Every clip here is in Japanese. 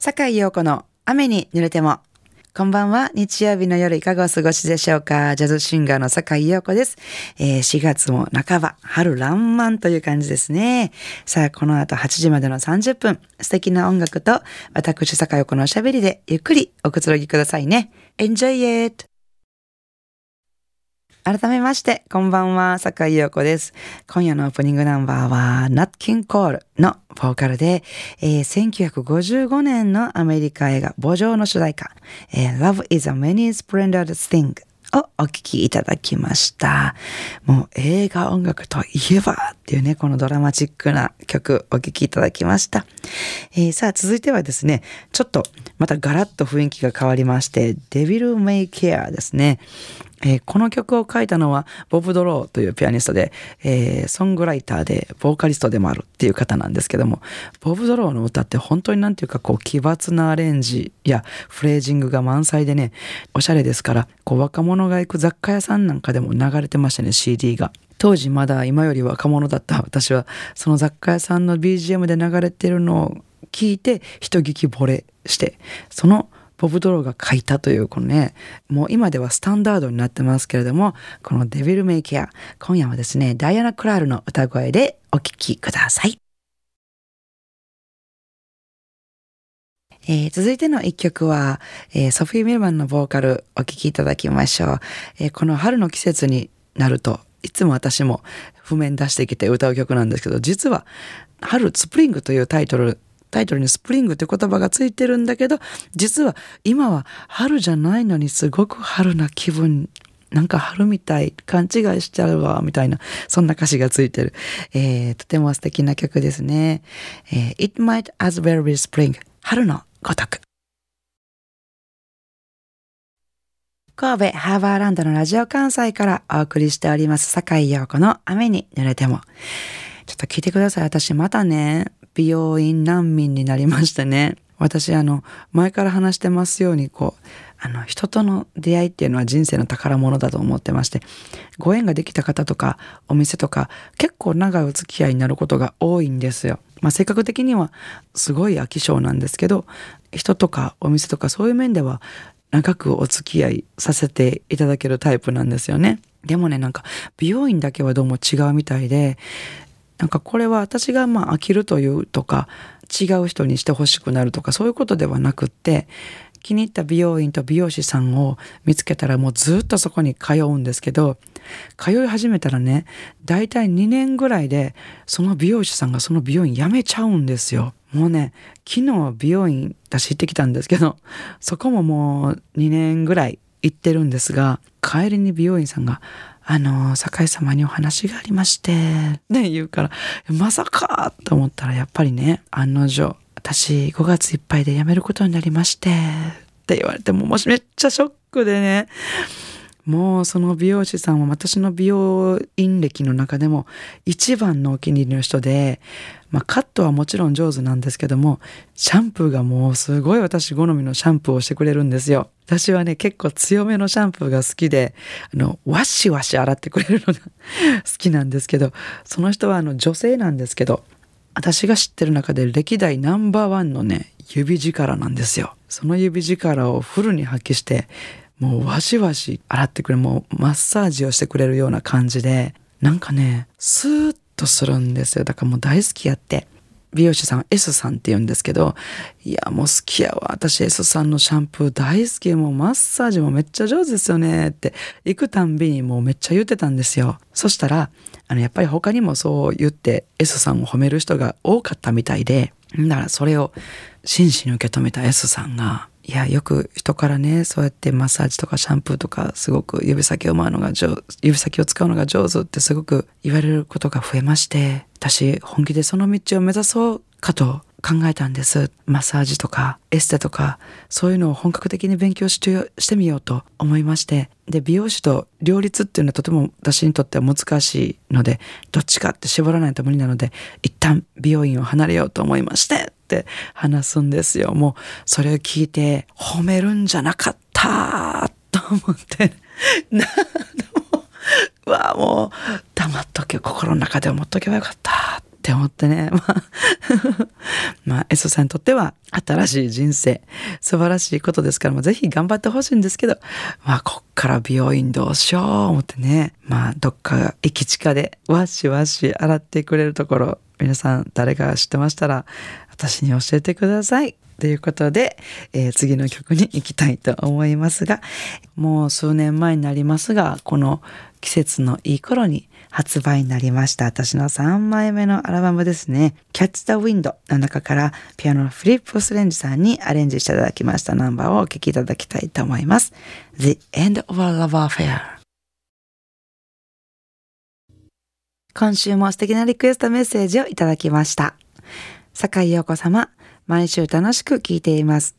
坂井陽子の雨に濡れても。こんばんは。日曜日の夜いかがお過ごしでしょうかジャズシンガーの坂井陽子です、えー、4月も半ば、春爛漫という感じですね。さあ、この後8時までの30分、素敵な音楽と私坂井陽子のおしゃべりでゆっくりおくつろぎくださいね。Enjoy it! 改めまして、こんばんは、坂井陽子です。今夜のオープニングナンバーは、ナッキンコールのボーカルで、えー、1955年のアメリカ映画、墓場の主題歌、えー、Love is a Many Splendid Thing をお聴きいただきました。もう映画音楽といえばっていうね、このドラマチックな曲お聴きいただきました。えー、さあ続いてはですね、ちょっとまたガラッと雰囲気が変わりまして、デビル・メイ・ケアですね。えー、この曲を書いたのはボブ・ドローというピアニストで、えー、ソングライターでボーカリストでもあるっていう方なんですけどもボブ・ドローの歌って本当になんていうかこう奇抜なアレンジやフレージングが満載でねおしゃれですからこう若者が行く雑貨屋さんなんかでも流れてましたね CD が。当時まだ今より若者だった私はその雑貨屋さんの BGM で流れてるのを聞いて人聞き惚れしてそのボブ・ドローが書いたというこのねもう今ではスタンダードになってますけれどもこの「デビル・メイケア」今夜はですねダイアナ・クラールの歌声でお聴きください。えー、続いての一曲は、えー、ソフィー・ミルマンのボーカルお聴きいただきましょう、えー、この春の季節になるといつも私も譜面出してきて歌う曲なんですけど実は「春スプリング」というタイトルタイトルにスプリングって言葉がついてるんだけど実は今は春じゃないのにすごく春な気分なんか春みたい勘違いしちゃうわみたいなそんな歌詞がついてる、えー、とても素敵な曲ですね、えー、It might as well be spring 春のごとく。神戸ハーバーランドのラジオ関西からお送りしております坂井陽子の雨に濡れても。ちょっと聞いてください。私またね美容院難民になりましたね。私あの前から話してますようにこうあの人との出会いっていうのは人生の宝物だと思ってましてご縁ができた方とかお店とか結構長いお付き合いになることが多いんですよ。まあ、性格的にはすごい飽き性なんですけど人とかお店とかそういう面では長くお付き合いさせていただけるタイプなんですよね。でもねなんか美容院だけはどうも違うみたいでなんかこれは私がまあ飽きるというとか違う人にしてほしくなるとかそういうことではなくって気に入った美容院と美容師さんを見つけたらもうずっとそこに通うんですけど通い始めたらね大体2年ぐらいでその美容師さんがその美容院辞めちゃうんですよ。もうね昨日美容院私行ってきたんですけどそこももう2年ぐらい行ってるんですが帰りに美容院さんがあの、酒井様にお話がありまして、ね、言うから、まさかと思ったら、やっぱりね、案の定、私5月いっぱいで辞めることになりまして、って言われて、ももしめっちゃショックでね、もうその美容師さんは私の美容院歴の中でも一番のお気に入りの人で、まあ、カットはもちろん上手なんですけどもシャンプーがもうすごい私好みのシャンプーをしてくれるんですよ。私はね結構強めのシャンプーが好きであのワシワシ洗ってくれるのが 好きなんですけどその人はあの女性なんですけど私が知ってる中で歴代ナンバーワンのね指力なんですよ。その指力をフルに発揮してもうわしわし洗ってくれもうマッサージをしてくれるような感じでなんかねスーッとするんですよ。だからもう大好きやって。美容師さん S さんって言うんですけどいやもう好きやわ。私 S さんのシャンプー大好き。もうマッサージもめっちゃ上手ですよねって行くたんびにもうめっちゃ言ってたんですよ。そしたらあのやっぱり他にもそう言って S さんを褒める人が多かったみたいでだからそれを真摯に受け止めた S さんがいやよく人からねそうやってマッサージとかシャンプーとかすごく指先を回うのが上指先を使うのが上手ってすごく言われることが増えまして私本気でその道を目指そうかと考えたんです。マッサージとかエステとかそういうのを本格的に勉強してしてみようと思いまして。で美容師と両立っていうのはとても私にとっては難しいのでどっちかって絞らないと無理なので一旦美容院を離れようと思いまして。って話すんですよもうそれを聞いて褒めるんじゃなかったと思って なうわもう黙っとけ心の中で思っとけばよかったって思ってね。まあ、まあ、エソさんにとっては新しい人生、素晴らしいことですから、もうぜひ頑張ってほしいんですけど、まあ、こっから美容院どうしよう思ってね。まあ、どっか駅地下でわしわし洗ってくれるところ、皆さん誰か知ってましたら、私に教えてください。ということで、えー、次の曲に行きたいと思いますが、もう数年前になりますが、この季節のいい頃に発売になりました。私の3枚目のアルバムですね。Catch the Wind の中からピアノのフリップ・スレンジさんにアレンジしていただきましたナンバーをお聴きいただきたいと思います。The End of a Love Affair 今週も素敵なリクエストメッセージをいただきました。坂井陽子様、毎週楽しく聴いています。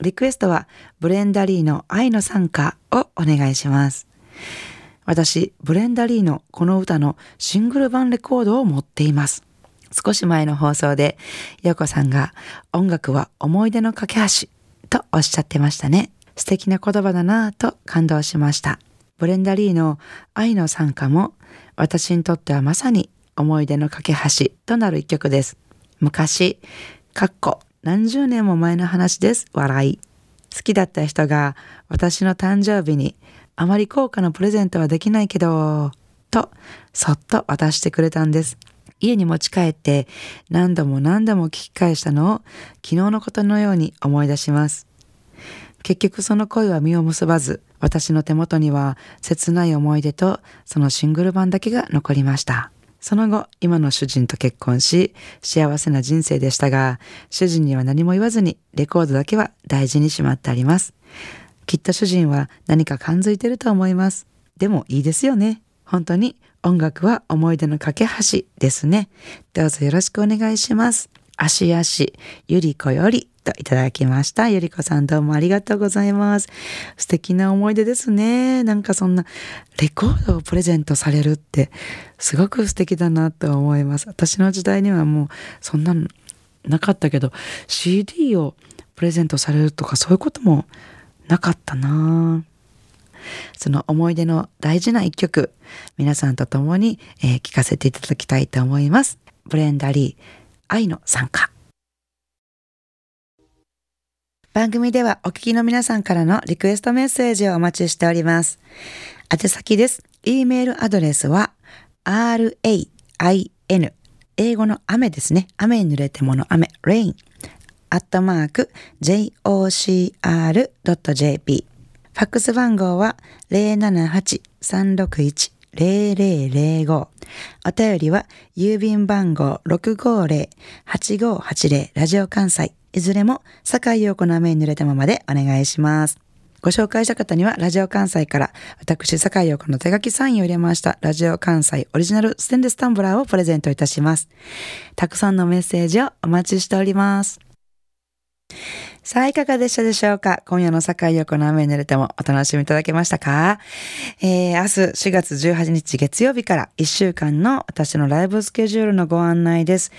リクエストはブレンダリーの愛の参加をお願いします。私、ブレンダリーのこの歌のシングル版レコードを持っています。少し前の放送で、ヨコさんが音楽は思い出の架け橋とおっしゃってましたね。素敵な言葉だなぁと感動しました。ブレンダリーの愛の参加も私にとってはまさに思い出の架け橋となる一曲です。昔、かっこ何十年も前の話です。笑い。好きだった人が私の誕生日にあまり高価なプレゼントはできないけど、とそっと渡してくれたんです。家に持ち帰って何度も何度も聞き返したのを昨日のことのように思い出します。結局その恋は実を結ばず、私の手元には切ない思い出とそのシングル版だけが残りました。その後、今の主人と結婚し、幸せな人生でしたが、主人には何も言わずに、レコードだけは大事にしまってあります。きっと主人は何か感づいてると思います。でもいいですよね。本当に音楽は思い出の架け橋ですね。どうぞよろしくお願いします。足足ゆりこよりといただきました。ゆりこさんどうもありがとうございます。素敵な思い出ですね。なんかそんなレコードをプレゼントされるってすごく素敵だなと思います。私の時代にはもうそんなのなかったけど CD をプレゼントされるとかそういうこともなかったなその思い出の大事な一曲皆さんと共に、えー、聞かせていただきたいと思います。ブレンダリー愛の参加番組ではお聞きの皆さんからのリクエストメッセージをお待ちしております。宛先です。e メールアドレスは rain 英語の雨ですね。雨に濡れてもの雨。rain アットマーク jocr.jp ファックス番号は078-361-0005お便りは郵便番号650-8580ラジオ関西。いずれも、坂井陽子の雨に濡れたままでお願いします。ご紹介した方には、ラジオ関西から、私、坂井陽子の手書きサインを入れました、ラジオ関西オリジナルステンレスタンブラーをプレゼントいたします。たくさんのメッセージをお待ちしております。さあ、いかがでしたでしょうか？今夜の坂井横の雨に濡れてもお楽しみいただけましたか？えー、明日4月18日月曜日から1週間の私のライブスケジュールのご案内です。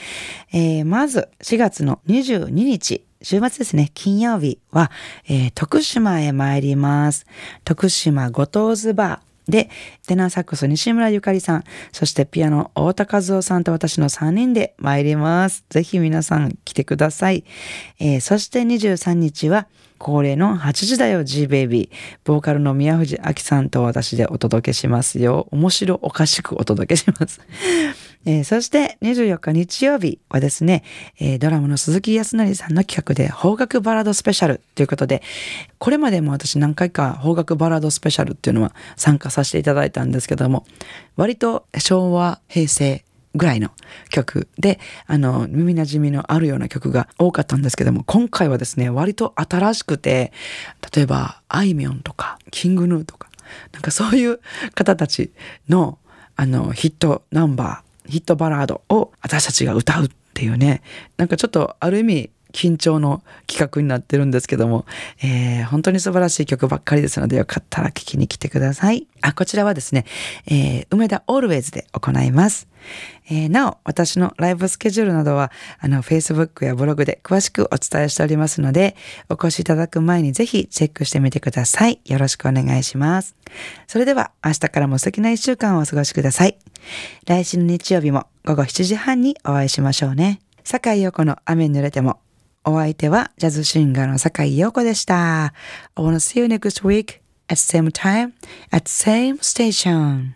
えー、まず4月の22日、週末ですね、金曜日は、えー、徳島へ参ります。徳島ご当ズバー。で、テナーサックス西村ゆかりさん、そしてピアノ太田和夫さんと私の3人で参ります。ぜひ皆さん来てください。えー、そして23日は恒例の8時だよ G ベイビー。ボーカルの宮藤明さんと私でお届けしますよ。面白おかしくお届けします。えー、そして24日日曜日はですね、えー、ドラムの鈴木康成さんの企画で邦楽バラードスペシャルということで、これまでも私何回か邦楽バラードスペシャルっていうのは参加させていただいたんですけども、割と昭和、平成、ぐらいの曲で、あの、耳馴染みのあるような曲が多かったんですけども、今回はですね、割と新しくて、例えば、あいみょんとか、キングヌーとか、なんかそういう方たちの、あの、ヒットナンバー、ヒットバラードを私たちが歌うっていうね、なんかちょっとある意味緊張の企画になってるんですけども、えー、本当に素晴らしい曲ばっかりですのでよかったら聴きに来てください。あ、こちらはですね、えー、梅田オールウェイズで行います。えー、なお、私のライブスケジュールなどは、あの、Facebook やブログで詳しくお伝えしておりますので、お越しいただく前にぜひチェックしてみてください。よろしくお願いします。それでは、明日からも素敵な一週間をお過ごしください。来週の日曜日も午後7時半にお会いしましょうね。坂井陽子の雨に濡れても。お相手はジャズシンガーの坂井陽子でした。I wanna see you next week at same time at same station.